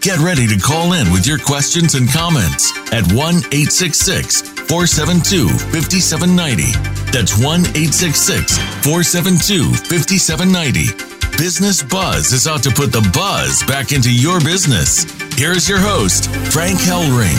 Get ready to call in with your questions and comments at 1 866 472 5790. That's 1 866 472 5790. Business Buzz is out to put the buzz back into your business. Here's your host, Frank Hellring.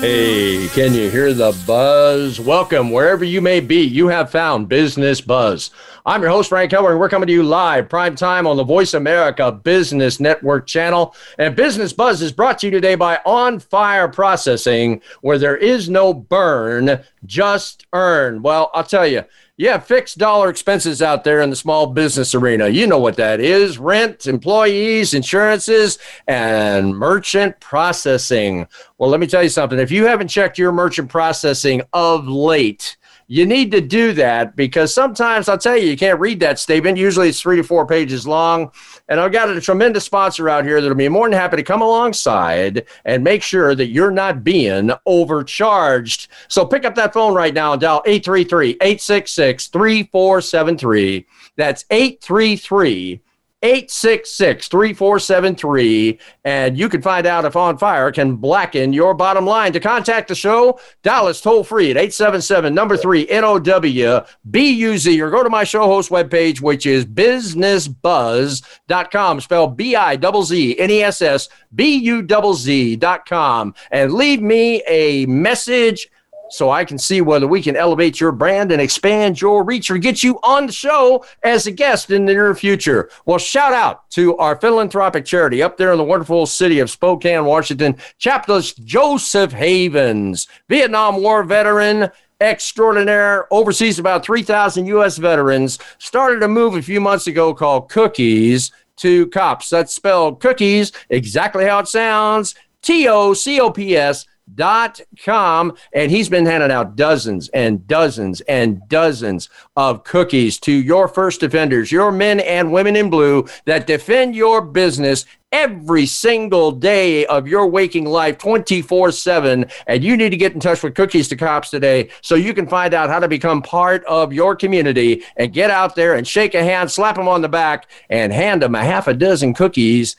Hey, can you hear the buzz? Welcome wherever you may be. You have found Business Buzz. I'm your host, Frank Hellring. we're coming to you live, prime time on the Voice America Business Network channel. And Business Buzz is brought to you today by On Fire Processing, where there is no burn, just earn. Well, I'll tell you, have fixed dollar expenses out there in the small business arena. You know what that is rent, employees, insurances, and merchant processing. Well, let me tell you something. If you haven't checked your merchant processing of late, you need to do that because sometimes I'll tell you, you can't read that statement. Usually it's three to four pages long. And I've got a tremendous sponsor out here that'll be more than happy to come alongside and make sure that you're not being overcharged. So pick up that phone right now and dial 833 866 3473. That's 833 866 3473. And you can find out if On Fire can blacken your bottom line. To contact the show, dial us toll free at 877 number three N O W B U Z or go to my show host webpage, which is bizznessbuzz.com, spelled B I Z Z N E S S B U Z.com, and leave me a message so I can see whether we can elevate your brand and expand your reach or get you on the show as a guest in the near future. Well, shout out to our philanthropic charity up there in the wonderful city of Spokane, Washington, Chaplainist Joseph Havens, Vietnam War veteran extraordinaire, oversees about 3,000 U.S. veterans, started a move a few months ago called Cookies to Cops. That's spelled cookies exactly how it sounds T O C O P S dot com and he's been handing out dozens and dozens and dozens of cookies to your first offenders your men and women in blue that defend your business every single day of your waking life 24 7 and you need to get in touch with cookies to cops today so you can find out how to become part of your community and get out there and shake a hand slap them on the back and hand them a half a dozen cookies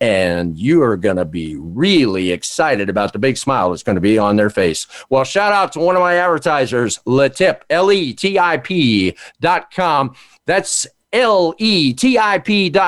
and you are going to be really excited about the big smile that's going to be on their face. Well, shout out to one of my advertisers, Letip, L E T I P dot com. That's L-E-T-I-P.com.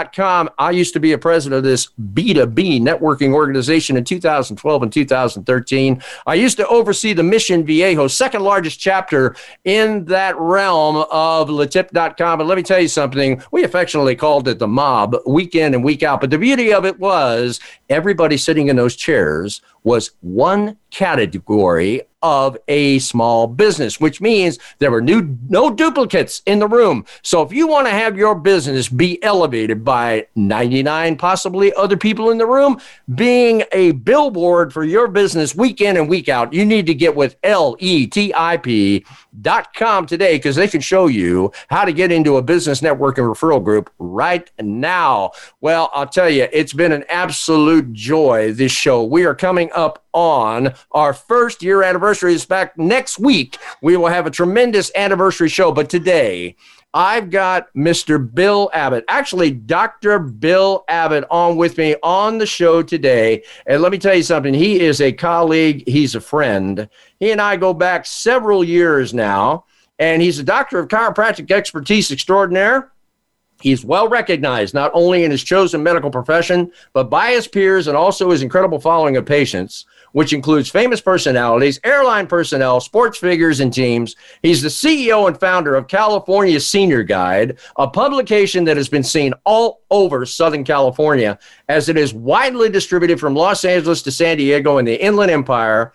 I used to be a president of this B2B networking organization in 2012 and 2013. I used to oversee the Mission Viejo, second largest chapter in that realm of Letip.com. And let me tell you something, we affectionately called it the mob week in and week out. But the beauty of it was everybody sitting in those chairs was one category of a small business, which means there were new, no duplicates in the room. So if you want to have your business be elevated by 99 possibly other people in the room, being a billboard for your business week in and week out, you need to get with letip.com today because they can show you how to get into a business network and referral group right now. Well, I'll tell you, it's been an absolute joy this show. We are coming up on our first year anniversary. Is back next week. We will have a tremendous anniversary show. But today, I've got Mr. Bill Abbott, actually, Dr. Bill Abbott, on with me on the show today. And let me tell you something. He is a colleague, he's a friend. He and I go back several years now, and he's a doctor of chiropractic expertise extraordinaire. He's well recognized not only in his chosen medical profession, but by his peers and also his incredible following of patients which includes famous personalities, airline personnel, sports figures, and teams. He's the CEO and founder of California Senior Guide, a publication that has been seen all over Southern California as it is widely distributed from Los Angeles to San Diego and the Inland Empire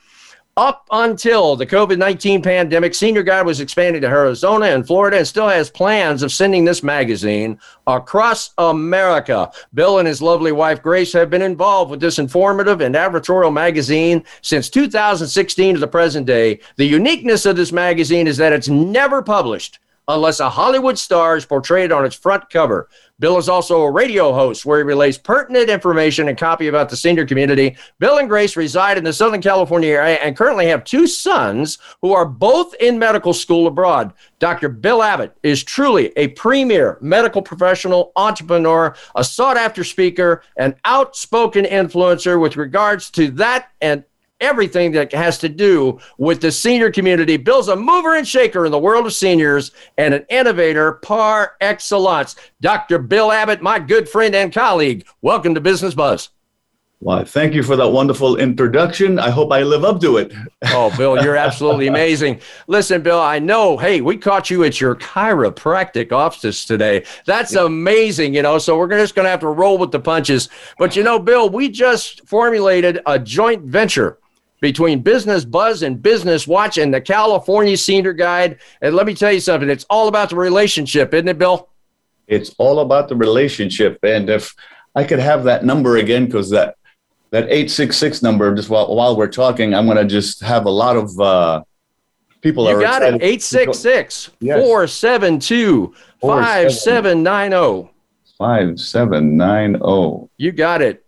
Up until the COVID 19 pandemic, Senior Guide was expanding to Arizona and Florida and still has plans of sending this magazine across America. Bill and his lovely wife, Grace, have been involved with this informative and advertorial magazine since 2016 to the present day. The uniqueness of this magazine is that it's never published unless a Hollywood star is portrayed on its front cover. Bill is also a radio host where he relays pertinent information and copy about the senior community. Bill and Grace reside in the Southern California area and currently have two sons who are both in medical school abroad. Dr. Bill Abbott is truly a premier medical professional, entrepreneur, a sought after speaker, an outspoken influencer with regards to that and everything that has to do with the senior community. Bill's a mover and shaker in the world of seniors and an innovator par excellence. Dr. Bill Abbott, my good friend and colleague, welcome to Business Buzz. Well, thank you for that wonderful introduction. I hope I live up to it. oh, Bill, you're absolutely amazing. Listen, Bill, I know, hey, we caught you at your chiropractic office today. That's amazing, you know, so we're just going to have to roll with the punches. But, you know, Bill, we just formulated a joint venture between Business Buzz and Business Watch and the California Senior Guide. And let me tell you something, it's all about the relationship, isn't it, Bill? It's all about the relationship. And if I could have that number again, because that that 866 number, just while, while we're talking, I'm going to just have a lot of uh, people you are got it 866 472 5790 5790 you got it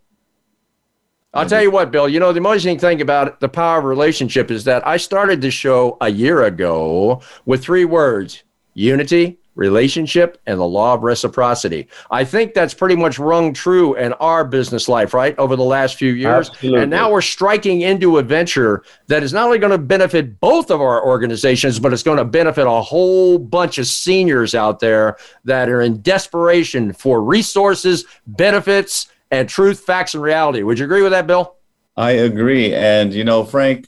I'll tell you what, Bill. You know, the amazing thing about the power of relationship is that I started the show a year ago with three words unity, relationship, and the law of reciprocity. I think that's pretty much rung true in our business life, right, over the last few years. Absolutely. And now we're striking into a venture that is not only going to benefit both of our organizations, but it's going to benefit a whole bunch of seniors out there that are in desperation for resources, benefits, and truth, facts, and reality. Would you agree with that, Bill? I agree. And, you know, Frank,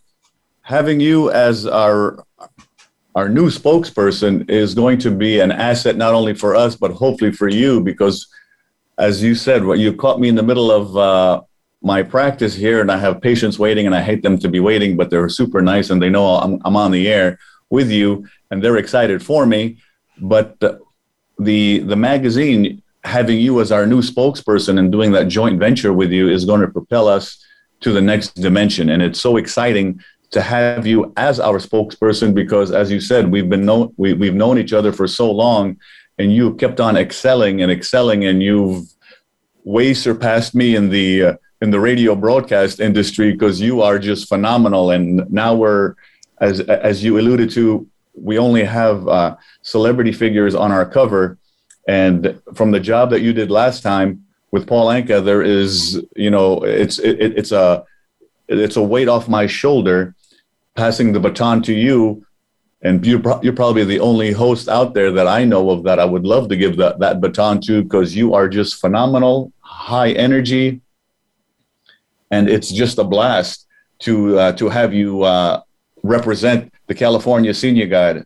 having you as our our new spokesperson is going to be an asset not only for us but hopefully for you because as you said you caught me in the middle of uh, my practice here and i have patients waiting and i hate them to be waiting but they're super nice and they know i'm, I'm on the air with you and they're excited for me but the, the magazine having you as our new spokesperson and doing that joint venture with you is going to propel us to the next dimension. And it's so exciting to have you as our spokesperson because, as you said, we've been known we, we've known each other for so long, and you kept on excelling and excelling, and you've way surpassed me in the uh, in the radio broadcast industry because you are just phenomenal. And now we're, as as you alluded to, we only have uh, celebrity figures on our cover and from the job that you did last time with Paul Anka, there is, you know, it's it, it's a it's a weight off my shoulder, passing the baton to you. And you're, pro- you're probably the only host out there that I know of that I would love to give that, that baton to because you are just phenomenal, high energy, and it's just a blast to uh, to have you uh, represent the California Senior Guide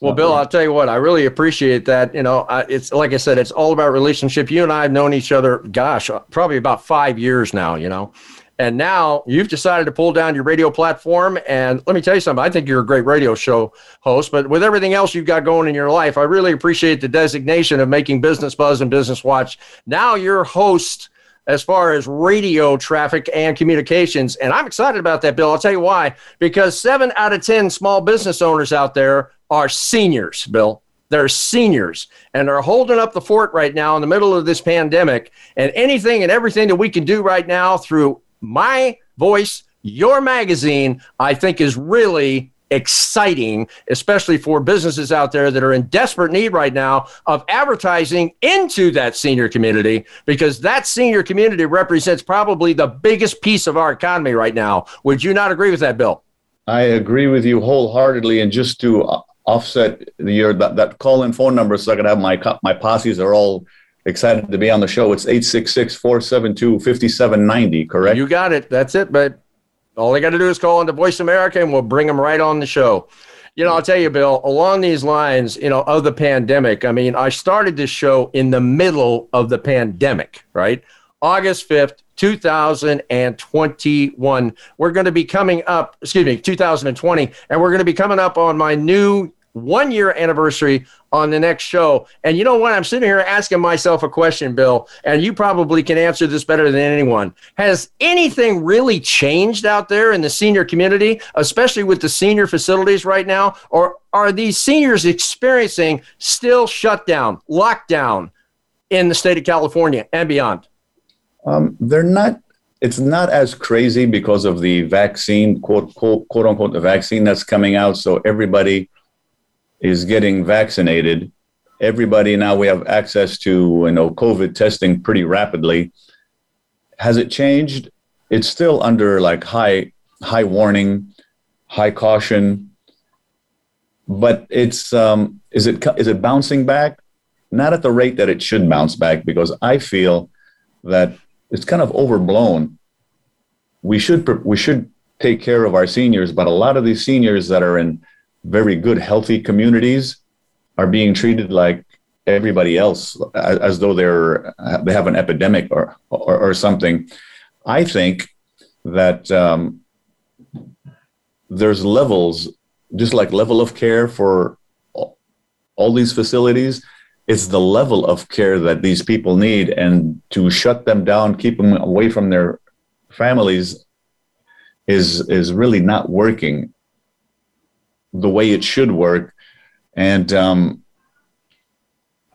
well, Bill, I'll tell you what, I really appreciate that. You know, I, it's like I said, it's all about relationship. You and I have known each other, gosh, probably about five years now, you know. And now you've decided to pull down your radio platform. And let me tell you something, I think you're a great radio show host, but with everything else you've got going in your life, I really appreciate the designation of making Business Buzz and Business Watch. Now you're host as far as radio traffic and communications. And I'm excited about that, Bill. I'll tell you why. Because seven out of 10 small business owners out there are seniors, Bill. They're seniors and they're holding up the fort right now in the middle of this pandemic. And anything and everything that we can do right now through my voice, your magazine, I think is really exciting, especially for businesses out there that are in desperate need right now of advertising into that senior community because that senior community represents probably the biggest piece of our economy right now. Would you not agree with that, Bill? I agree with you wholeheartedly. And just to offset your that, that call in phone number so I can have my my posses are all excited to be on the show. It's 866-472-5790, correct? You got it. That's it, but all they got to do is call into Voice America and we'll bring them right on the show. You know, I'll tell you, Bill, along these lines, you know, of the pandemic, I mean, I started this show in the middle of the pandemic, right? August 5th, 2021. We're going to be coming up, excuse me, 2020, and we're going to be coming up on my new one year anniversary on the next show. And you know what? I'm sitting here asking myself a question, Bill, and you probably can answer this better than anyone. Has anything really changed out there in the senior community, especially with the senior facilities right now? Or are these seniors experiencing still shutdown, lockdown in the state of California and beyond? Um, they're not. It's not as crazy because of the vaccine, quote, quote, quote unquote, the vaccine that's coming out. So everybody is getting vaccinated. Everybody now we have access to you know COVID testing pretty rapidly. Has it changed? It's still under like high high warning, high caution. But it's um, is it is it bouncing back? Not at the rate that it should bounce back because I feel that it's kind of overblown. We should we should take care of our seniors, but a lot of these seniors that are in very good, healthy communities are being treated like everybody else, as, as though they're they have an epidemic or or, or something. I think that um, there's levels, just like level of care for all, all these facilities. It's the level of care that these people need, and to shut them down, keep them away from their families, is is really not working the way it should work. And um,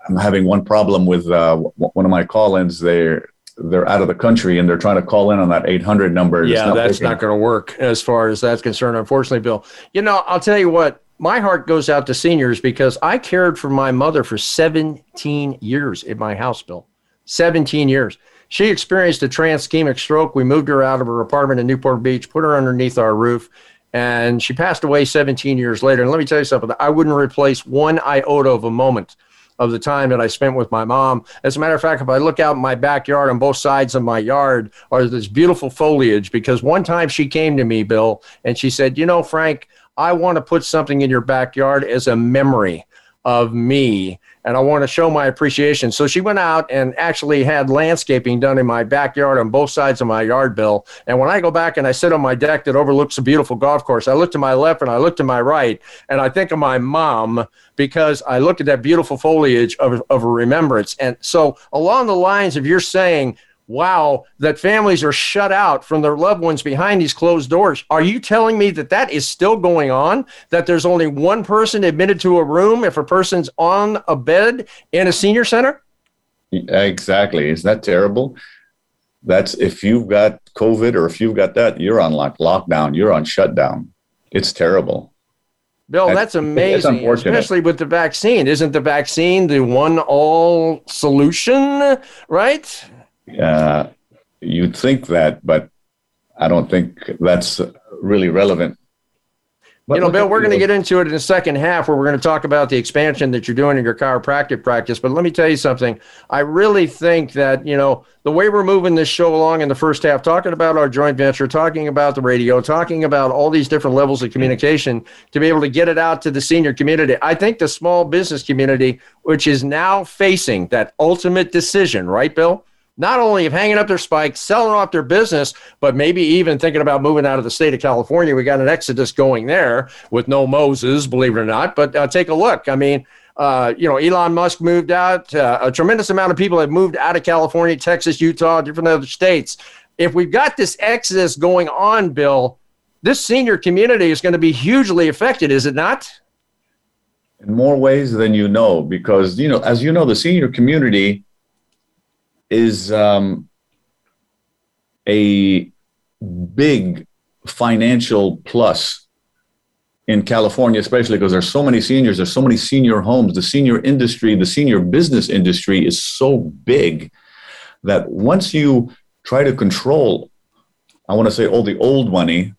I'm having one problem with uh, one of my call-ins. They're they're out of the country and they're trying to call in on that 800 number. Yeah, not that's not going to work as far as that's concerned. Unfortunately, Bill. You know, I'll tell you what. My heart goes out to seniors because I cared for my mother for 17 years in my house, Bill. 17 years. She experienced a transchemic stroke. We moved her out of her apartment in Newport Beach, put her underneath our roof and she passed away 17 years later. And let me tell you something, I wouldn't replace one iota of a moment of the time that I spent with my mom. As a matter of fact, if I look out in my backyard on both sides of my yard are this beautiful foliage because one time she came to me, Bill, and she said, "You know, Frank, I want to put something in your backyard as a memory of me and I want to show my appreciation. So she went out and actually had landscaping done in my backyard on both sides of my yard, Bill. And when I go back and I sit on my deck that overlooks a beautiful golf course, I look to my left and I look to my right, and I think of my mom because I look at that beautiful foliage of, of a remembrance. And so, along the lines of you're saying, wow, that families are shut out from their loved ones behind these closed doors. Are you telling me that that is still going on? That there's only one person admitted to a room if a person's on a bed in a senior center? Exactly. Is that terrible? That's if you've got COVID or if you've got that, you're on lock, lockdown, you're on shutdown. It's terrible. Bill, that's, that's amazing, especially with the vaccine. Isn't the vaccine the one all solution, right? Uh, you'd think that, but I don't think that's really relevant. But you know, Bill, we're going to get into it in the second half where we're going to talk about the expansion that you're doing in your chiropractic practice. But let me tell you something. I really think that, you know, the way we're moving this show along in the first half, talking about our joint venture, talking about the radio, talking about all these different levels of communication to be able to get it out to the senior community. I think the small business community, which is now facing that ultimate decision, right, Bill? Not only of hanging up their spikes, selling off their business, but maybe even thinking about moving out of the state of California. We got an exodus going there with no Moses, believe it or not. But uh, take a look. I mean, uh, you know, Elon Musk moved out. Uh, a tremendous amount of people have moved out of California, Texas, Utah, different other states. If we've got this exodus going on, Bill, this senior community is going to be hugely affected, is it not? In more ways than you know, because, you know, as you know, the senior community is um, a big financial plus in California, especially because there's so many seniors, there's so many senior homes. The senior industry, the senior business industry is so big that once you try to control, I want to say all the old money,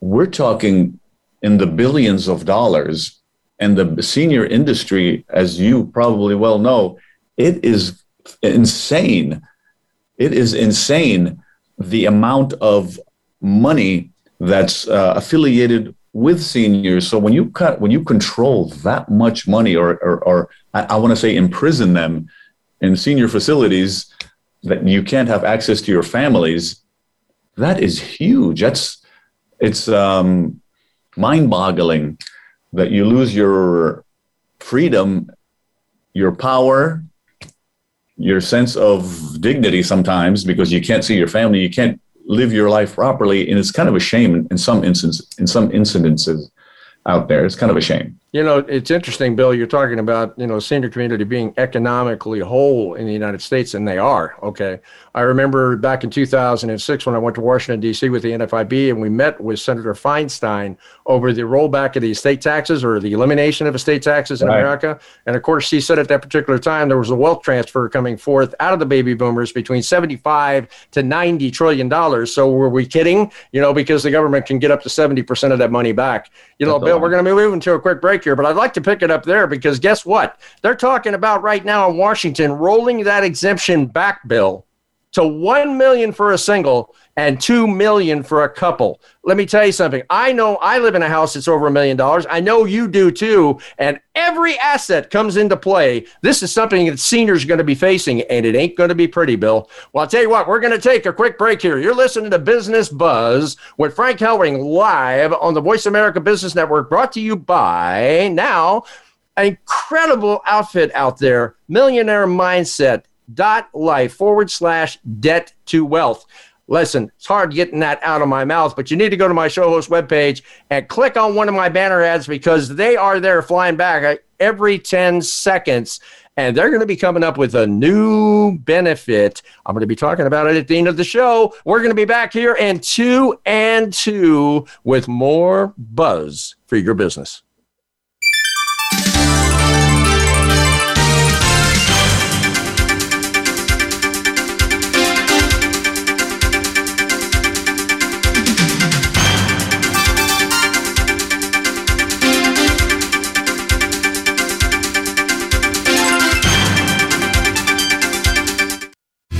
we're talking in the billions of dollars. And the senior industry, as you probably well know, it is insane. It is insane the amount of money that's uh, affiliated with seniors. So when you cut, when you control that much money, or or, or I, I want to say imprison them in senior facilities, that you can't have access to your families, that is huge. That's it's um, mind-boggling that you lose your freedom, your power, your sense of dignity sometimes because you can't see your family, you can't live your life properly, and it's kind of a shame in some instances. In some incidences out there, it's kind of a shame. You know, it's interesting, Bill. You're talking about you know senior community being economically whole in the United States, and they are. Okay, I remember back in 2006 when I went to Washington D.C. with the NFIB, and we met with Senator Feinstein over the rollback of the estate taxes or the elimination of estate taxes in right. America. And of course, she said at that particular time there was a wealth transfer coming forth out of the baby boomers between 75 to 90 trillion dollars. So were we kidding? You know, because the government can get up to 70 percent of that money back. You know, Bill, we're going to be moving to a quick break here, but I'd like to pick it up there because guess what? They're talking about right now in Washington rolling that exemption back bill to 1 million for a single and 2 million for a couple. Let me tell you something. I know I live in a house that's over a million dollars. I know you do too, and every asset comes into play. This is something that seniors are going to be facing and it ain't going to be pretty, Bill. Well, I'll tell you what, we're going to take a quick break here. You're listening to Business Buzz with Frank Hellring live on the Voice America Business Network brought to you by now an incredible outfit out there, Millionaire Mindset dot life forward slash debt to wealth. Listen, it's hard getting that out of my mouth, but you need to go to my show host webpage and click on one of my banner ads because they are there flying back every 10 seconds. And they're going to be coming up with a new benefit. I'm going to be talking about it at the end of the show. We're going to be back here in two and two with more buzz for your business.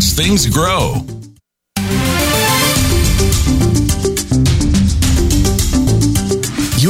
things grow.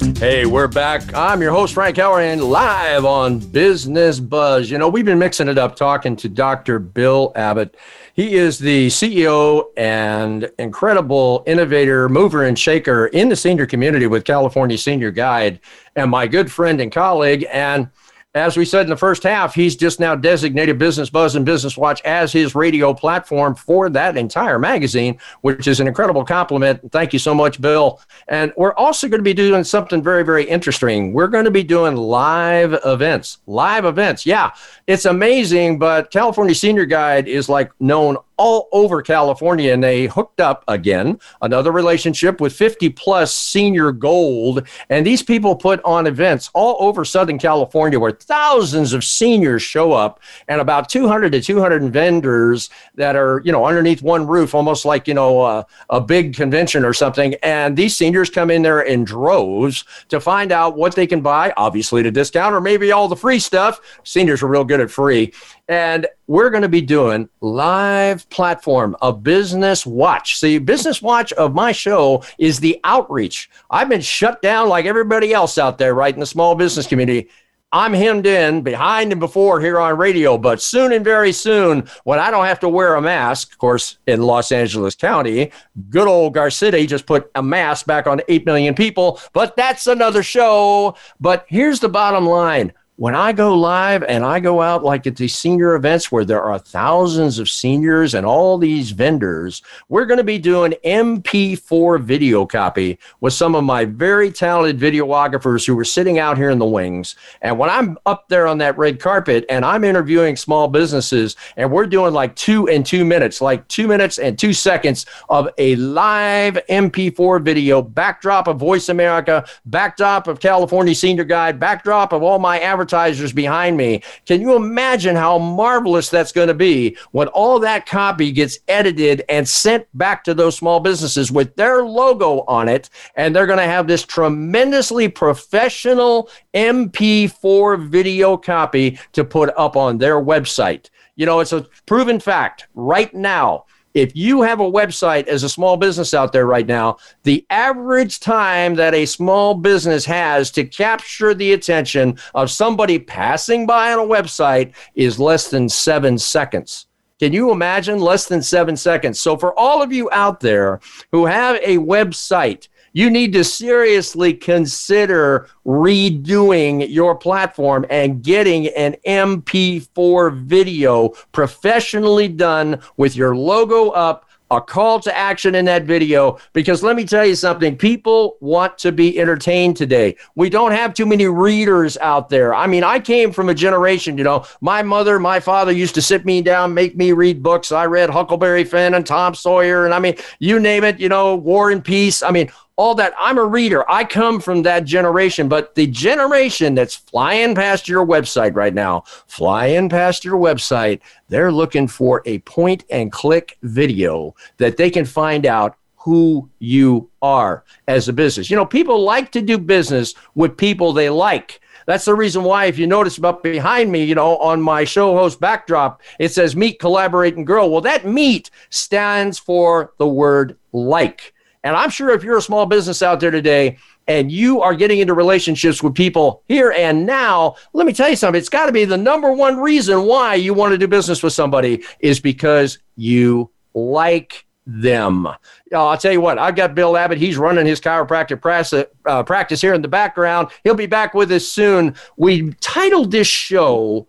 Hey, we're back. I'm your host, Frank Hellring, live on Business Buzz. You know, we've been mixing it up talking to Dr. Bill Abbott. He is the CEO and incredible innovator, mover, and shaker in the senior community with California Senior Guide, and my good friend and colleague. And as we said in the first half, he's just now designated Business Buzz and Business Watch as his radio platform for that entire magazine, which is an incredible compliment. Thank you so much, Bill. And we're also going to be doing something very, very interesting. We're going to be doing live events. Live events. Yeah, it's amazing, but California Senior Guide is like known all over California, and they hooked up again another relationship with 50 plus senior gold. And these people put on events all over Southern California where thousands of seniors show up, and about 200 to 200 vendors that are, you know, underneath one roof, almost like, you know, a big convention or something. And these seniors come in there in droves to find out what they can buy, obviously, to discount or maybe all the free stuff. Seniors are real good at free. And we're going to be doing live platform, a business watch. See, business watch of my show is the outreach. I've been shut down like everybody else out there, right, in the small business community. I'm hemmed in behind and before here on radio, but soon and very soon, when I don't have to wear a mask, of course, in Los Angeles County, good old Garcetti just put a mask back on 8 million people, but that's another show. But here's the bottom line when I go live and I go out like at these senior events where there are thousands of seniors and all these vendors, we're going to be doing MP4 video copy with some of my very talented videographers who are sitting out here in the wings. And when I'm up there on that red carpet and I'm interviewing small businesses and we're doing like two and two minutes, like two minutes and two seconds of a live MP4 video, backdrop of Voice America, backdrop of California Senior Guide, backdrop of all my advertising advertisers behind me. Can you imagine how marvelous that's going to be when all that copy gets edited and sent back to those small businesses with their logo on it? And they're going to have this tremendously professional MP4 video copy to put up on their website. You know, it's a proven fact right now if you have a website as a small business out there right now, the average time that a small business has to capture the attention of somebody passing by on a website is less than seven seconds. Can you imagine less than seven seconds? So, for all of you out there who have a website, you need to seriously consider redoing your platform and getting an MP4 video professionally done with your logo up a call to action in that video. Because let me tell you something people want to be entertained today. We don't have too many readers out there. I mean i came from a generation you know my mother my father used to sit me down make me read books. I read huckleberry finn and tom sawyer and i mean you name it you know war and peace. I mean all that. I'm a reader. I come from that generation, but the generation that's flying past your website right now, flying past your website, they're looking for a point and click video that they can find out who you are as a business. You know, people like to do business with people they like. That's the reason why, if you notice up behind me, you know, on my show host backdrop, it says meet, collaborate, and grow. Well, that meet stands for the word like. And I'm sure if you're a small business out there today and you are getting into relationships with people here and now, let me tell you something. It's got to be the number one reason why you want to do business with somebody is because you like them. I'll tell you what, I've got Bill Abbott. He's running his chiropractic practice, uh, practice here in the background. He'll be back with us soon. We titled this show,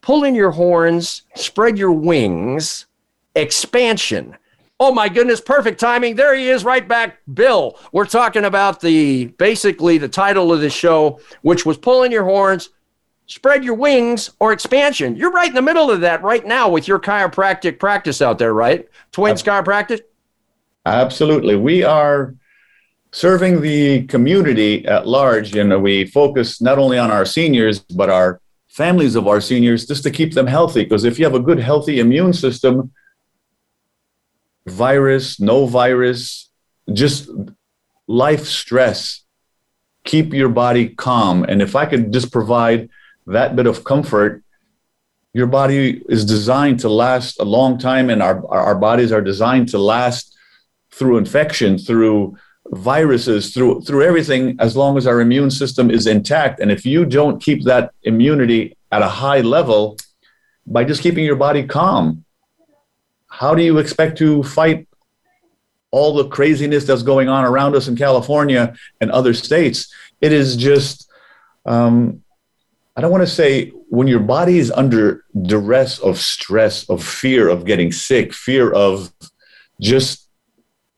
Pull in Your Horns, Spread Your Wings, Expansion. Oh my goodness, perfect timing. There he is right back. Bill, we're talking about the basically the title of the show, which was Pulling Your Horns, Spread Your Wings, or Expansion. You're right in the middle of that right now with your chiropractic practice out there, right? Twins Chiropractic? Absolutely. We are serving the community at large. You know, we focus not only on our seniors, but our families of our seniors just to keep them healthy. Because if you have a good, healthy immune system, virus, no virus, just life stress, keep your body calm. And if I could just provide that bit of comfort, your body is designed to last a long time, and our, our bodies are designed to last through infection, through viruses, through through everything, as long as our immune system is intact. And if you don't keep that immunity at a high level by just keeping your body calm, how do you expect to fight all the craziness that's going on around us in California and other states? It is just, um, I don't want to say when your body is under duress of stress, of fear of getting sick, fear of just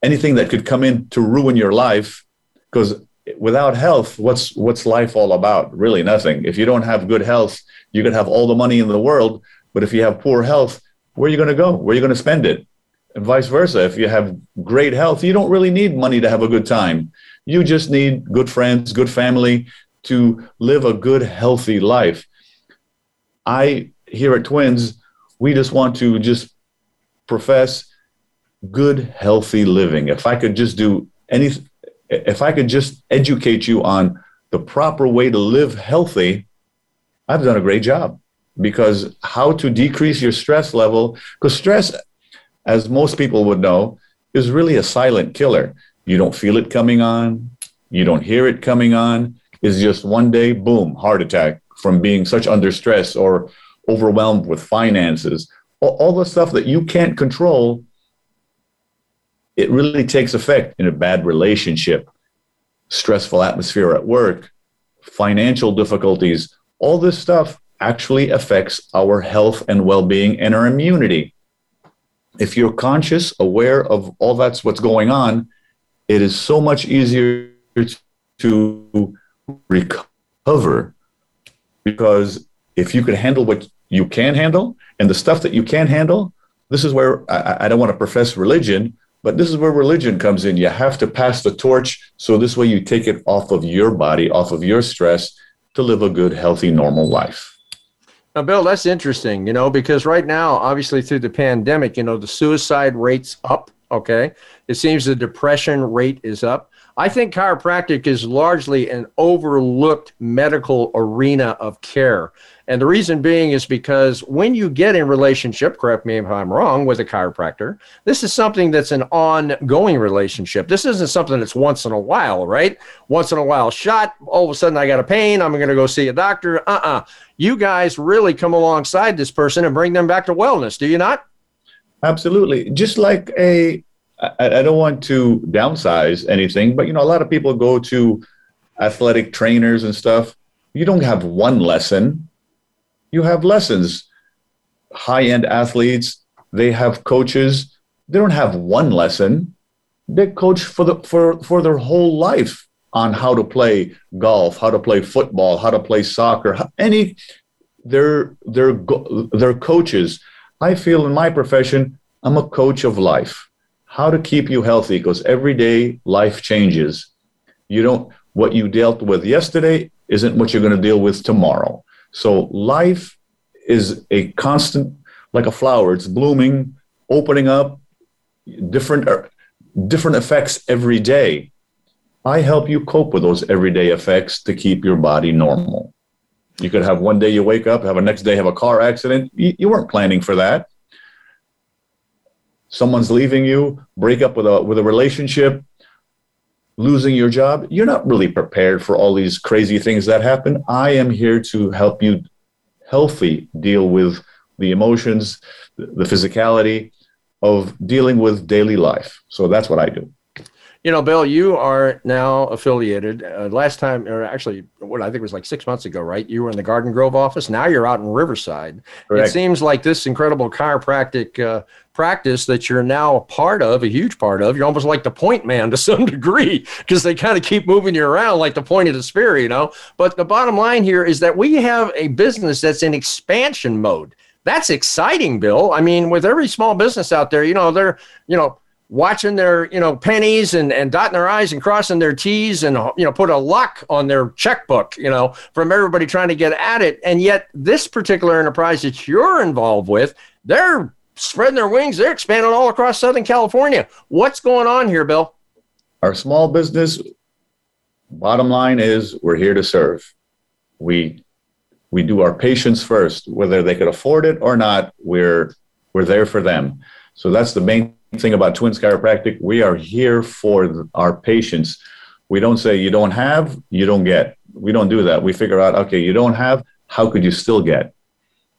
anything that could come in to ruin your life, because without health, what's what's life all about? Really nothing. If you don't have good health, you could have all the money in the world, but if you have poor health, where are you going to go? Where are you going to spend it? And vice versa. If you have great health, you don't really need money to have a good time. You just need good friends, good family to live a good, healthy life. I, here at Twins, we just want to just profess good, healthy living. If I could just do any, if I could just educate you on the proper way to live healthy, I've done a great job because how to decrease your stress level, because stress, as most people would know, is really a silent killer. You don't feel it coming on, you don't hear it coming on. It's just one day, boom, heart attack from being such under stress or overwhelmed with finances. All, all the stuff that you can't control, it really takes effect in a bad relationship, stressful atmosphere at work, financial difficulties. All this stuff actually affects our health and well being and our immunity. If you're conscious, aware of all that's what's going on, it is so much easier to recover because if you can handle what you can handle and the stuff that you can't handle, this is where I, I don't want to profess religion, but this is where religion comes in. You have to pass the torch. So this way you take it off of your body, off of your stress to live a good, healthy, normal life. Now, Bill, that's interesting, you know, because right now, obviously through the pandemic, you know, the suicide rate's up. Okay. It seems the depression rate is up. I think chiropractic is largely an overlooked medical arena of care. And the reason being is because when you get in relationship, correct me if I'm wrong, with a chiropractor, this is something that's an ongoing relationship. This isn't something that's once in a while, right? Once in a while shot, all of a sudden I got a pain, I'm going to go see a doctor. Uh-uh. You guys really come alongside this person and bring them back to wellness, do you not? Absolutely. Just like a I, I don't want to downsize anything, but you know, a lot of people go to athletic trainers and stuff. You don't have one lesson, you have lessons. High end athletes, they have coaches. They don't have one lesson. They coach for the for for their whole life on how to play golf, how to play football, how to play soccer. Any, they're they're they're coaches. I feel in my profession, I'm a coach of life how to keep you healthy because every day life changes. You don't, what you dealt with yesterday isn't what you're going to deal with tomorrow. So life is a constant, like a flower, it's blooming, opening up, different, er, different effects every day. I help you cope with those everyday effects to keep your body normal. You could have one day you wake up, have a next day have a car accident. You, you weren't planning for that someone's leaving you, break up with a with a relationship, losing your job, you're not really prepared for all these crazy things that happen. I am here to help you healthy deal with the emotions, the physicality of dealing with daily life. So that's what I do. You know, Bill, you are now affiliated. Uh, last time, or actually, what I think was like six months ago, right? You were in the Garden Grove office. Now you're out in Riverside. Correct. It seems like this incredible chiropractic uh, practice that you're now a part of, a huge part of. You're almost like the point man to some degree because they kind of keep moving you around like the point of the spear, you know. But the bottom line here is that we have a business that's in expansion mode. That's exciting, Bill. I mean, with every small business out there, you know, they're, you know, watching their you know pennies and and dotting their i's and crossing their t's and you know put a lock on their checkbook you know from everybody trying to get at it and yet this particular enterprise that you're involved with they're spreading their wings they're expanding all across southern california what's going on here bill our small business bottom line is we're here to serve we we do our patients first whether they could afford it or not we're we're there for them so that's the main thing about Twins Chiropractic. We are here for our patients. We don't say you don't have, you don't get. We don't do that. We figure out, okay, you don't have, how could you still get?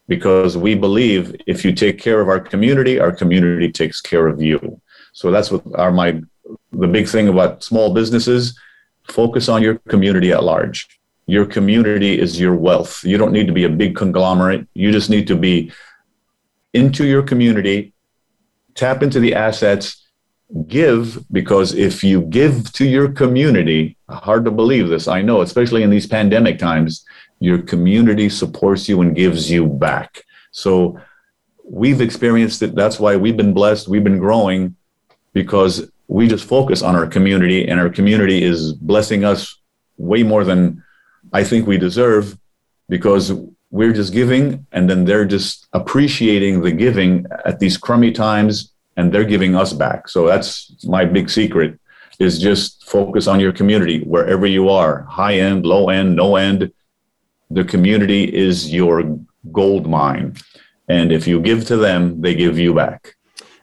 Because we believe if you take care of our community, our community takes care of you. So that's what our my the big thing about small businesses. Focus on your community at large. Your community is your wealth. You don't need to be a big conglomerate. You just need to be into your community tap into the assets, give, because if you give to your community, hard to believe this, I know, especially in these pandemic times, your community supports you and gives you back. So we've experienced it. That's why we've been blessed. We've been growing because we just focus on our community, and our community is blessing us way more than I think we deserve because we're just giving and then they're just appreciating the giving at these crummy times and they're giving us back so that's my big secret is just focus on your community wherever you are high end low end no end the community is your gold mine and if you give to them they give you back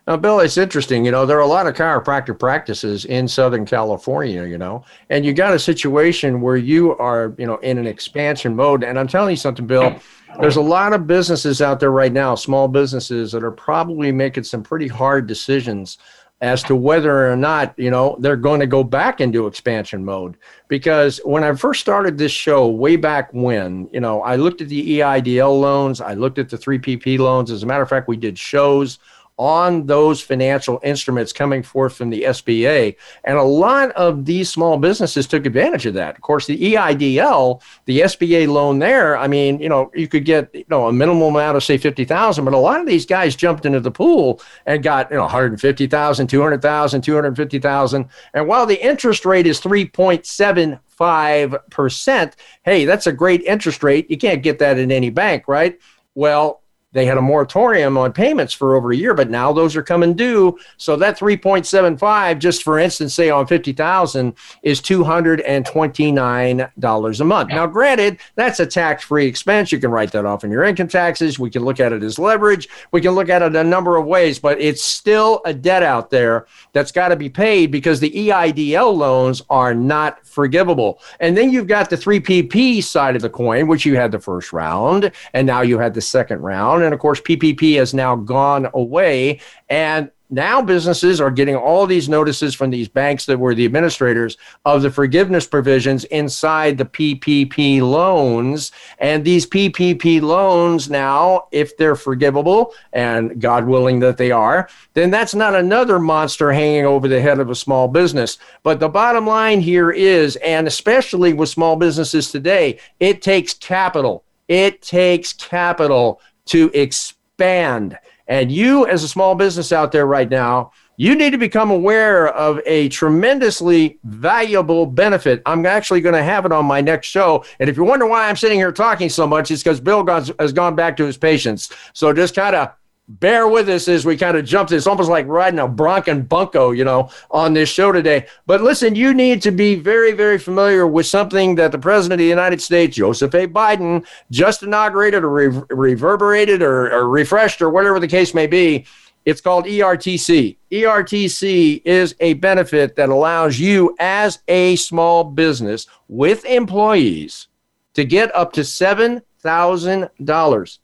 now, Bill, it's interesting. You know, there are a lot of chiropractic practices in Southern California, you know, and you got a situation where you are, you know, in an expansion mode. And I'm telling you something, Bill, there's a lot of businesses out there right now, small businesses that are probably making some pretty hard decisions as to whether or not you know they're going to go back into expansion mode. Because when i first started this show way back when you know i looked at the eidl loans i looked at the 3pp loans. As a matter of fact we did shows on those financial instruments coming forth from the SBA. And a lot of these small businesses took advantage of that. Of course, the EIDL, the SBA loan there, I mean, you know, you could get, you know, a minimal amount of say 50,000, but a lot of these guys jumped into the pool and got, you know, 150,000, 200,000, 250,000. And while the interest rate is 3.75%, hey, that's a great interest rate. You can't get that in any bank, right? Well, they had a moratorium on payments for over a year, but now those are coming due. So that 3.75, just for instance, say on 50,000 is $229 a month. Now, granted, that's a tax-free expense. You can write that off in your income taxes. We can look at it as leverage. We can look at it a number of ways, but it's still a debt out there that's got to be paid because the EIDL loans are not forgivable. And then you've got the 3PP side of the coin, which you had the first round, and now you had the second round. And of course, PPP has now gone away. And now businesses are getting all these notices from these banks that were the administrators of the forgiveness provisions inside the PPP loans. And these PPP loans now, if they're forgivable, and God willing that they are, then that's not another monster hanging over the head of a small business. But the bottom line here is, and especially with small businesses today, it takes capital. It takes capital to expand. And you, as a small business out there right now, you need to become aware of a tremendously valuable benefit. I'm actually going to have it on my next show. And if you wonder why I'm sitting here talking so much, it's because Bill has gone back to his patients. So just kind of bear with us as we kind of jump. It's almost like riding a bronc and bunco, you know, on this show today. But listen, you need to be very, very familiar with something that the President of the United States, Joseph A. Biden, just inaugurated or re- reverberated or, or refreshed or whatever the case may be. It's called ERTC. ERTC is a benefit that allows you as a small business with employees to get up to $7,000.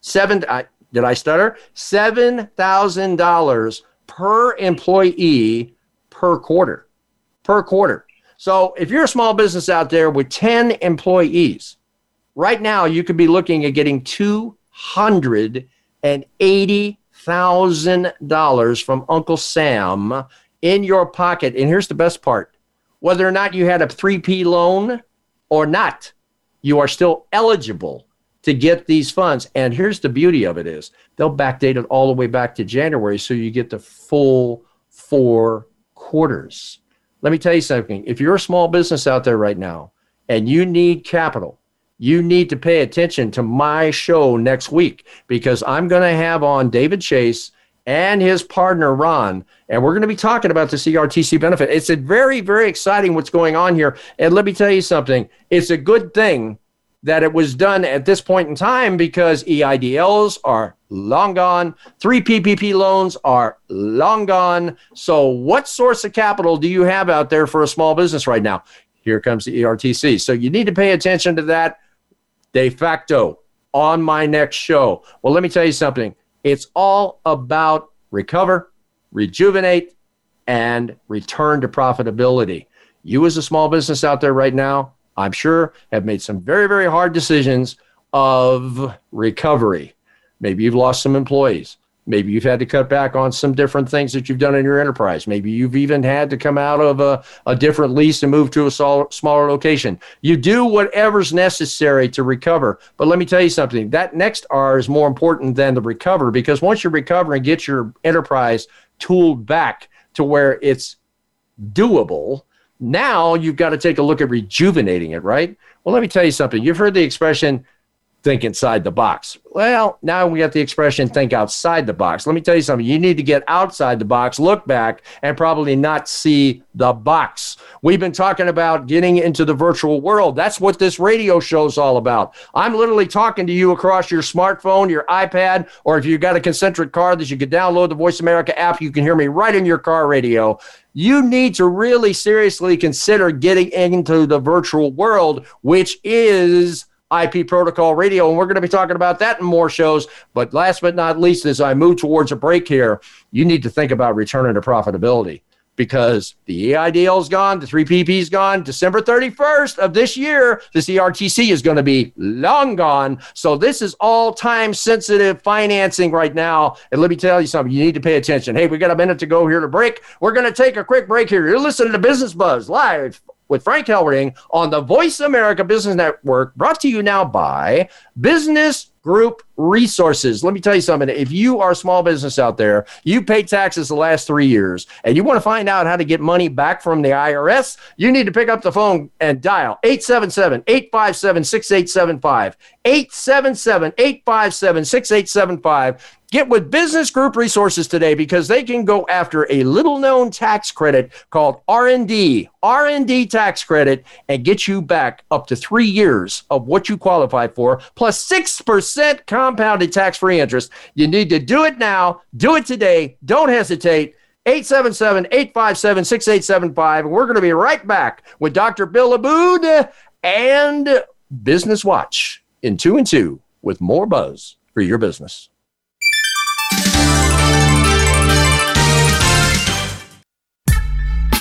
Seven, I, did I stutter? $7,000 per employee per quarter. Per quarter. So if you're a small business out there with 10 employees, right now you could be looking at getting $280,000 from Uncle Sam in your pocket. And here's the best part whether or not you had a 3P loan or not, you are still eligible to get these funds. And here's the beauty of it is they'll backdate it all the way back to January so you get the full four quarters. Let me tell you something. If you're a small business out there right now and you need capital, you need to pay attention to my show next week because I'm going to have on David Chase and his partner Ron, and we're going to be talking about the ERTC benefit. It's a very, very exciting what's going on here. And let me tell you something. It's a good thing that it was done at this point in time because EIDLs are long gone, three PPP loans are long gone. So, what source of capital do you have out there for a small business right now? Here comes the ERTC. So, you need to pay attention to that de facto on my next show. Well, let me tell you something it's all about recover, rejuvenate, and return to profitability. You, as a small business out there right now, I'm sure, have made some very, very hard decisions of recovery. Maybe you've lost some employees. Maybe you've had to cut back on some different things that you've done in your enterprise. Maybe you've even had to come out of a, a different lease and move to a smaller location. You do whatever's necessary to recover. But let me tell you something that next R is more important than the recover because once you recover and get your enterprise tooled back to where it's doable, now you've got to take a look at rejuvenating it, right? Well, let me tell you something. You've heard the expression, think inside the box. Well, now we got the expression think outside the box. Let me tell you something. You need to get outside the box, look back, and probably not see the box. We've been talking about getting into the virtual world. That's what this radio show is all about. I'm literally talking to you across your smartphone, your iPad, or if you've got a concentric car that you could download the Voice America app, you can hear me right in your car radio you need to really seriously consider getting into the virtual world, which is IP protocol radio. And we're going to be talking about that in more shows. But last but not least, as I move towards a break here, you need to think about returning to profitability because the EIDL is gone, the 3PP is gone. December 31st of this year, the ERTC is going to be long gone. So this is all time sensitive financing right now. And let me tell you something, you need to pay attention. Hey, we got a minute to go here to break. We're going to take a quick break here. You're listening to Business Buzz live with Frank Hellring on the Voice America Business Network, brought to you now by Business Group Resources. Let me tell you something. If you are a small business out there, you paid taxes the last three years, and you want to find out how to get money back from the IRS, you need to pick up the phone and dial 877 857 6875. 877 857 6875 Get with Business Group Resources today because they can go after a little known tax credit called R&D, R&D tax credit and get you back up to 3 years of what you qualify for plus 6% compounded tax-free interest. You need to do it now, do it today, don't hesitate. 877-857-6875 and we're going to be right back with Dr. Bill Aboud and Business Watch in 2 and 2 with more buzz for your business.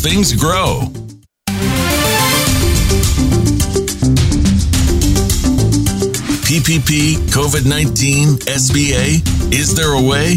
things grow. PPP, COVID 19, SBA, is there a way?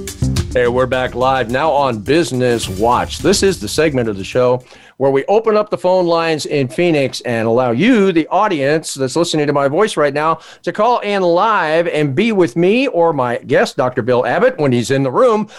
Hey, we're back live now on Business Watch. This is the segment of the show where we open up the phone lines in Phoenix and allow you, the audience that's listening to my voice right now, to call in live and be with me or my guest, Dr. Bill Abbott, when he's in the room,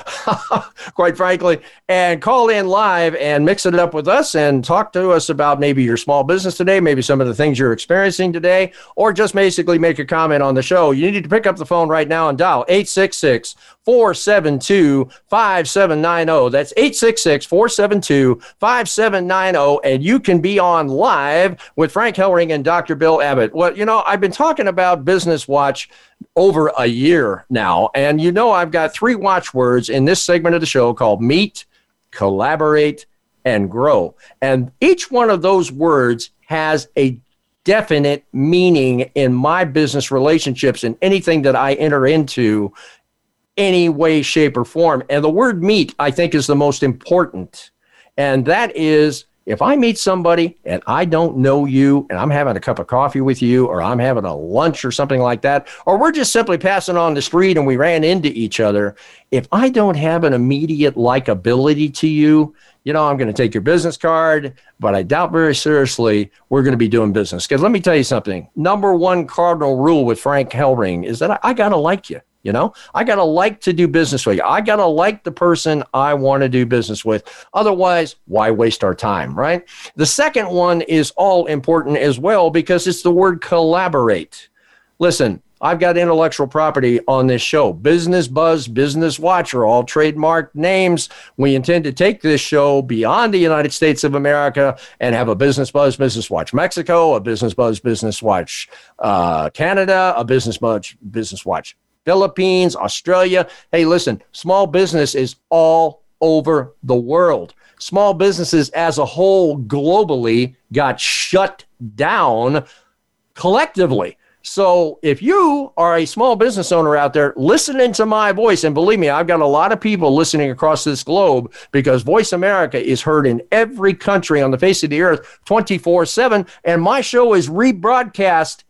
quite frankly, and call in live and mix it up with us and talk to us about maybe your small business today, maybe some of the things you're experiencing today, or just basically make a comment on the show. You need to pick up the phone right now and dial 866 472 5790. That's 866 472 5790. Oh, and you can be on live with Frank Hellring and Dr. Bill Abbott. Well, you know, I've been talking about Business Watch over a year now. And you know, I've got three watchwords in this segment of the show called meet, collaborate, and grow. And each one of those words has a definite meaning in my business relationships and anything that I enter into any way, shape, or form. And the word meet, I think, is the most important. And that is if I meet somebody and I don't know you and I'm having a cup of coffee with you or I'm having a lunch or something like that, or we're just simply passing on the street and we ran into each other, if I don't have an immediate likability to you, you know, I'm going to take your business card, but I doubt very seriously we're going to be doing business. Because let me tell you something number one cardinal rule with Frank Hellring is that I, I got to like you. You know, I got to like to do business with you. I got to like the person I want to do business with. Otherwise, why waste our time, right? The second one is all important as well because it's the word collaborate. Listen, I've got intellectual property on this show. Business Buzz, Business Watch are all trademark names. We intend to take this show beyond the United States of America and have a Business Buzz, Business Watch Mexico, a Business Buzz, Business Watch uh, Canada, a Business Buzz, Business Watch Philippines, Australia. Hey, listen, small business is all over the world. Small businesses as a whole globally got shut down collectively. So if you are a small business owner out there listening to my voice, and believe me, I've got a lot of people listening across this globe because Voice America is heard in every country on the face of the earth 24 7. And my show is rebroadcast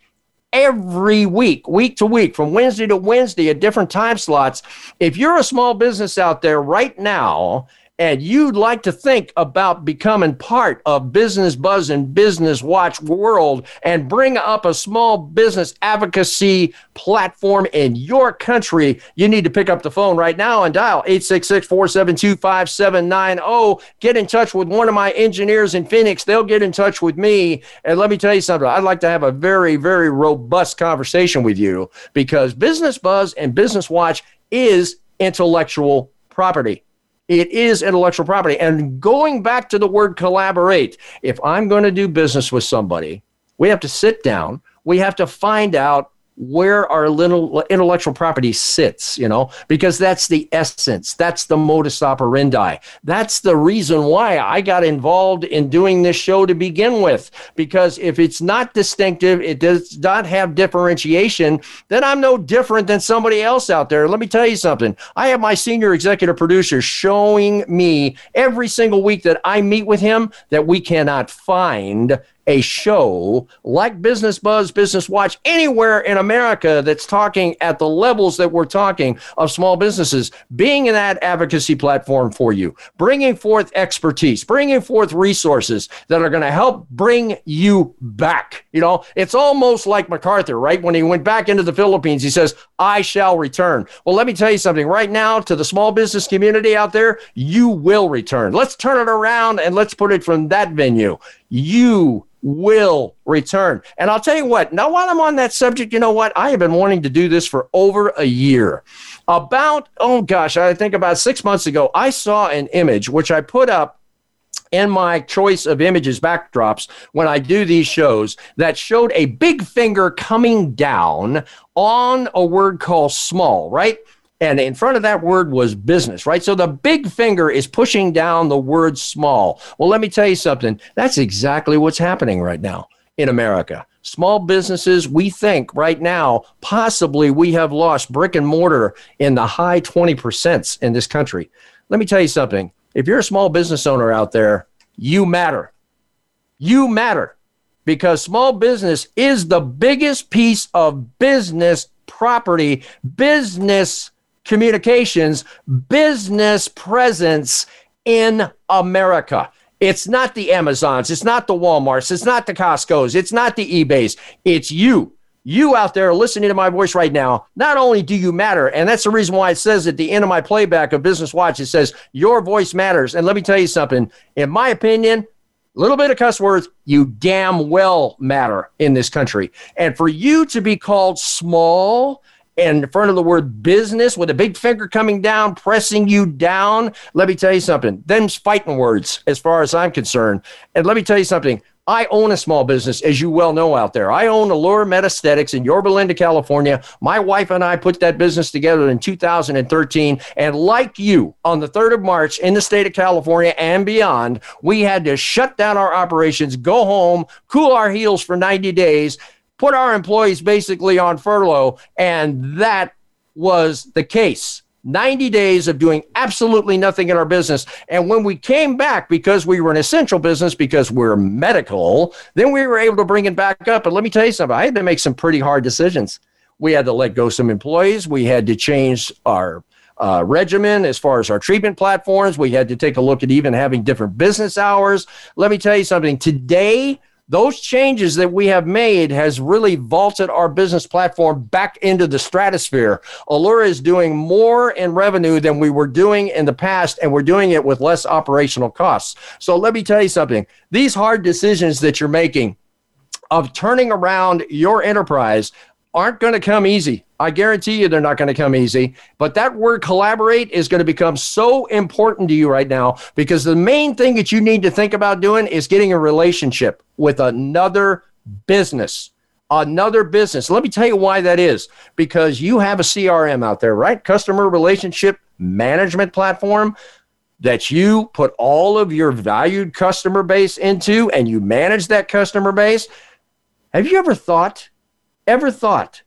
every week, week to week, from Wednesday to Wednesday at different time slots. If you're a small business out there right now and you'd like to think about becoming part of Business Buzz and Business Watch world and bring up a small business advocacy platform in your country, you need to pick up the phone right now and dial 866-472-5790. Get in touch with one of my engineers in Phoenix. They'll get in touch with me. And let me tell you something. I'd like to have a very, very robust conversation with you because Business Buzz and Business Watch is intellectual property. It is intellectual property. And going back to the word collaborate, if I'm going to do business with somebody, we have to sit down, we have to find out where our little intellectual property sits, you know, because that's the essence. That's the modus operandi. That's the reason why I got involved in doing this show to begin with. Because if it's not distinctive, it does not have differentiation, then I'm no different than somebody else out there. Let me tell you something. I have my senior executive producer showing me every single week that I meet with him that we cannot find a show like Business Buzz, Business Watch, anywhere in America that's talking at the levels that we're talking of small businesses, being in that advocacy platform for you, bringing forth expertise, bringing forth resources that are going to help bring you back. You know, it's almost like MacArthur, right? When he went back into the Philippines, he says, I shall return. Well, let me tell you something right now to the small business community out there, you will return. Let's turn it around and let's put it from that venue. You will return. And I'll tell you what, now while I'm on that subject, you know what? I have been wanting to do this for over a year. About, oh gosh, I think about six months ago, I saw an image which I put up in my choice of images backdrops when I do these shows that showed a big finger coming down on a word called small, right? And in front of that word was business, right? So the big finger is pushing down the word small. Well, let me tell you something. That's exactly what's happening right now in America. Small businesses, we think right now, possibly we have lost brick and mortar in the high 20% in this country. Let me tell you something. If you're a small business owner out there, you matter. You matter because small business is the biggest piece of business property, business communications, business presence in America. It's not the Amazons, it's not the Walmarts, it's not the Costco's, it's not the eBays. It's you. You out there listening to my voice right now, not only do you matter, and that's the reason why it says at the end of my playback of Business Watch, it says your voice matters. And let me tell you something, in my opinion, a little bit of cuss words, you damn well matter in this country. And for you to be called small in front of the word business with a big finger coming down, pressing you down. Let me tell you something. Them's fighting words as far as I'm concerned. And let me tell you something. I own a small business, as you well know out there. I own Allure Metaesthetics in Yorba Linda, California. My wife and I put that business together in 2013. And like you, on the 3rd of March in the state of California and beyond, we had to shut down our operations, go home, cool our heels for 90 days, put our employees basically on furlough. And that was the case. 90 days of doing absolutely nothing in our business. And when we came back, because we were an essential business, because we're medical, then we were able to bring it back up. And let me tell you something, I had to make some pretty hard decisions. We had to let go some employees. We had to change our uh, regimen as far as our treatment platforms. We had to take a look at even having different business hours. Let me tell you something. Today, those changes that we have made has really vaulted our business platform back into the stratosphere. Allura is doing more in revenue than we were doing in the past, and we're doing it with less operational costs. So let me tell you something. These hard decisions that you're making of turning around your enterprise aren't going to come easy. I guarantee you they're not going to come easy. But that word collaborate is going to become so important to you right now because the main thing that you need to think about doing is getting a relationship with another business. Another business. Let me tell you why that is. Because you have a CRM out there, right? Customer relationship management platform that you put all of your valued customer base into and you manage that customer base. Have you ever thought ever thought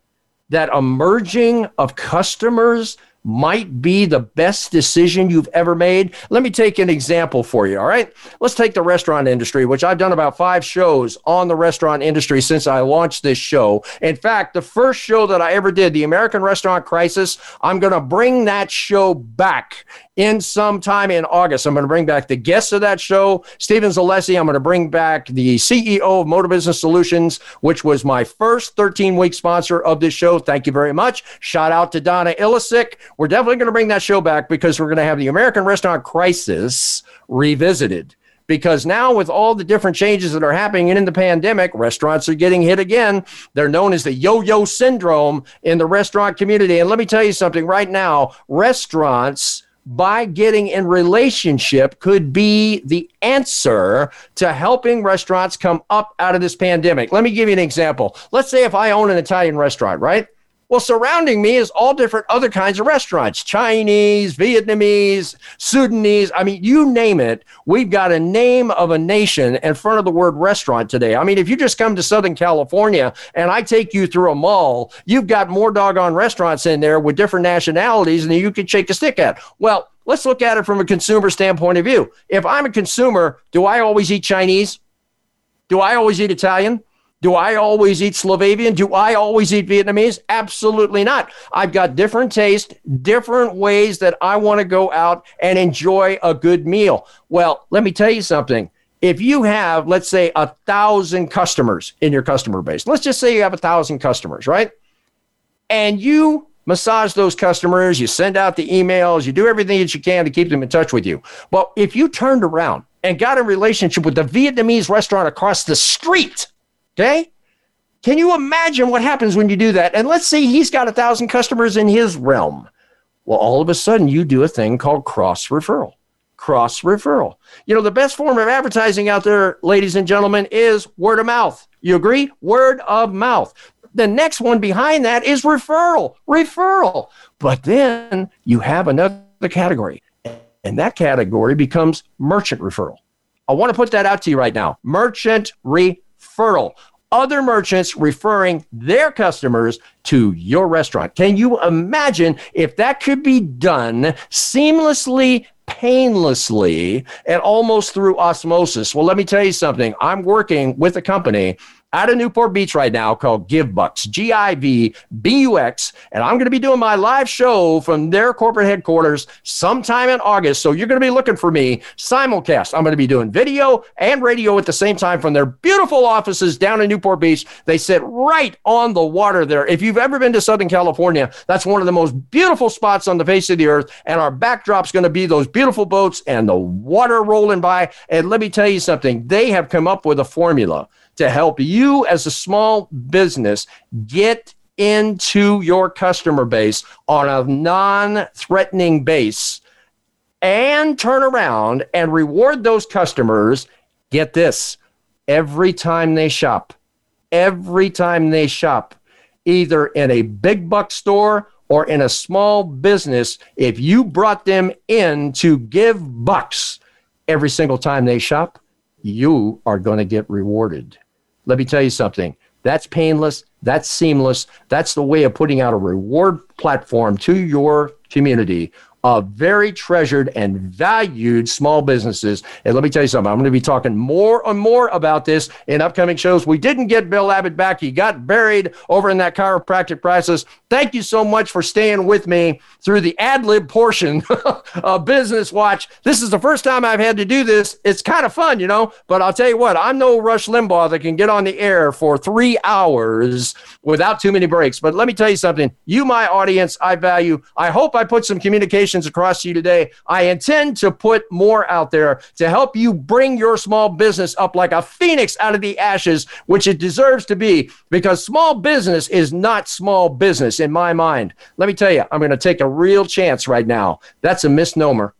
that a merging of customers might be the best decision you've ever made. Let me take an example for you. All right. Let's take the restaurant industry, which I've done about five shows on the restaurant industry since I launched this show. In fact, the first show that I ever did, the American Restaurant Crisis, I'm going to bring that show back in sometime in August. I'm going to bring back the guests of that show, Stephen Zalesi. I'm going to bring back the CEO of Motor Business Solutions, which was my first 13 week sponsor of this show. Thank you very much. Shout out to Donna Illisic. We're definitely going to bring that show back because we're going to have the American Restaurant Crisis revisited because now with all the different changes that are happening in the pandemic, restaurants are getting hit again. They're known as the yo-yo syndrome in the restaurant community. And let me tell you something right now, restaurants by getting in relationship could be the answer to helping restaurants come up out of this pandemic. Let me give you an example. Let's say if I own an Italian restaurant, right? Well, surrounding me is all different other kinds of restaurants Chinese, Vietnamese, Sudanese. I mean, you name it. We've got a name of a nation in front of the word restaurant today. I mean, if you just come to Southern California and I take you through a mall, you've got more doggone restaurants in there with different nationalities than you could shake a stick at. Well, let's look at it from a consumer standpoint of view. If I'm a consumer, do I always eat Chinese? Do I always eat Italian? Do I always eat Slovenian? Do I always eat Vietnamese? Absolutely not. I've got different taste, different ways that I want to go out and enjoy a good meal. Well, let me tell you something. If you have, let's say, a thousand customers in your customer base, let's just say you have a thousand customers, right? And you massage those customers, you send out the emails, you do everything that you can to keep them in touch with you. Well, if you turned around and got a relationship with the Vietnamese restaurant across the street, okay? Can you imagine what happens when you do that? And let's say he's got a thousand customers in his realm. Well, all of a sudden, you do a thing called cross referral. Cross referral. You know, the best form of advertising out there, ladies and gentlemen, is word of mouth. You agree? Word of mouth. The next one behind that is referral, referral. But then you have another category, and that category becomes merchant referral. I want to put that out to you right now merchant referral. Other merchants referring their customers to your restaurant. Can you imagine if that could be done seamlessly painlessly and almost through osmosis. Well, let me tell you something. I'm working with a company out of Newport Beach right now called GivBux, G I V B U X. And I'm going to be doing my live show from their corporate headquarters sometime in August. So you're going to be looking for me simulcast. I'm going to be doing video and radio at the same time from their beautiful offices down in Newport Beach. They sit right on the water there. If you've ever been to Southern California, that's one of the most beautiful spots on the face of the earth. And our backdrop's going to be those beautiful boats and the water rolling by. And let me tell you something, they have come up with a formula to help you as a small business get into your customer base on a non threatening base and turn around and reward those customers. Get this every time they shop, every time they shop, either in a big buck store or in a small business, if you brought them in to give bucks every single time they shop, you are going to get rewarded. Let me tell you something. That's painless. That's seamless. That's the way of putting out a reward platform to your community of very treasured and valued small businesses. And let me tell you something, I'm going to be talking more and more about this in upcoming shows. We didn't get Bill Abbott back. He got buried over in that chiropractic process. Thank you so much for staying with me through the ad lib portion of Business Watch. This is the first time I've had to do this. It's kind of fun, you know, but I'll tell you what, I'm no Rush Limbaugh that can get on the air for three hours without too many breaks. But let me tell you something, you, my audience, I value. I hope I put some communication across to you today. I intend to put more out there to help you bring your small business up like a phoenix out of the ashes, which it deserves to be, because small business is not small business in my mind. Let me tell you, I'm going to take a real chance right now. That's a misnomer.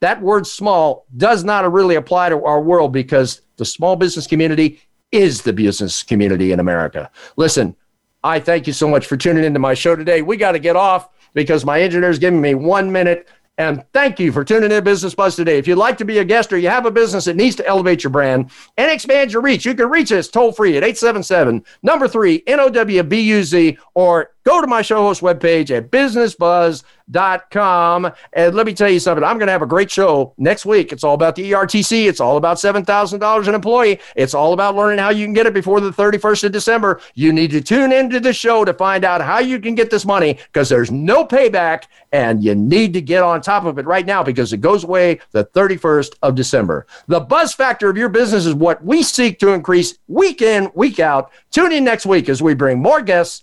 That word small does not really apply to our world because the small business community is the business community in America. Listen, I thank you so much for tuning into my show today. We got to get off because my engineer is giving me one minute. And thank you for tuning in to Business Buzz today. If you'd like to be a guest or you have a business that needs to elevate your brand and expand your reach, you can reach us toll free at 877 number three NOWBUZ or go to my show host webpage at bizznessbuzz.com. And let me tell you something, I'm going to have a great show next week. It's all about the ERTC, it's all about $7,000 an employee, it's all about learning how you can get it before the 31st of December. You need to tune into the show to find out how you can get this money because there's no payback and you need to get on top of it right now because it goes away the 31st of December. The buzz factor of your business is what we seek to increase week in, week out. Tune in next week as we bring more guests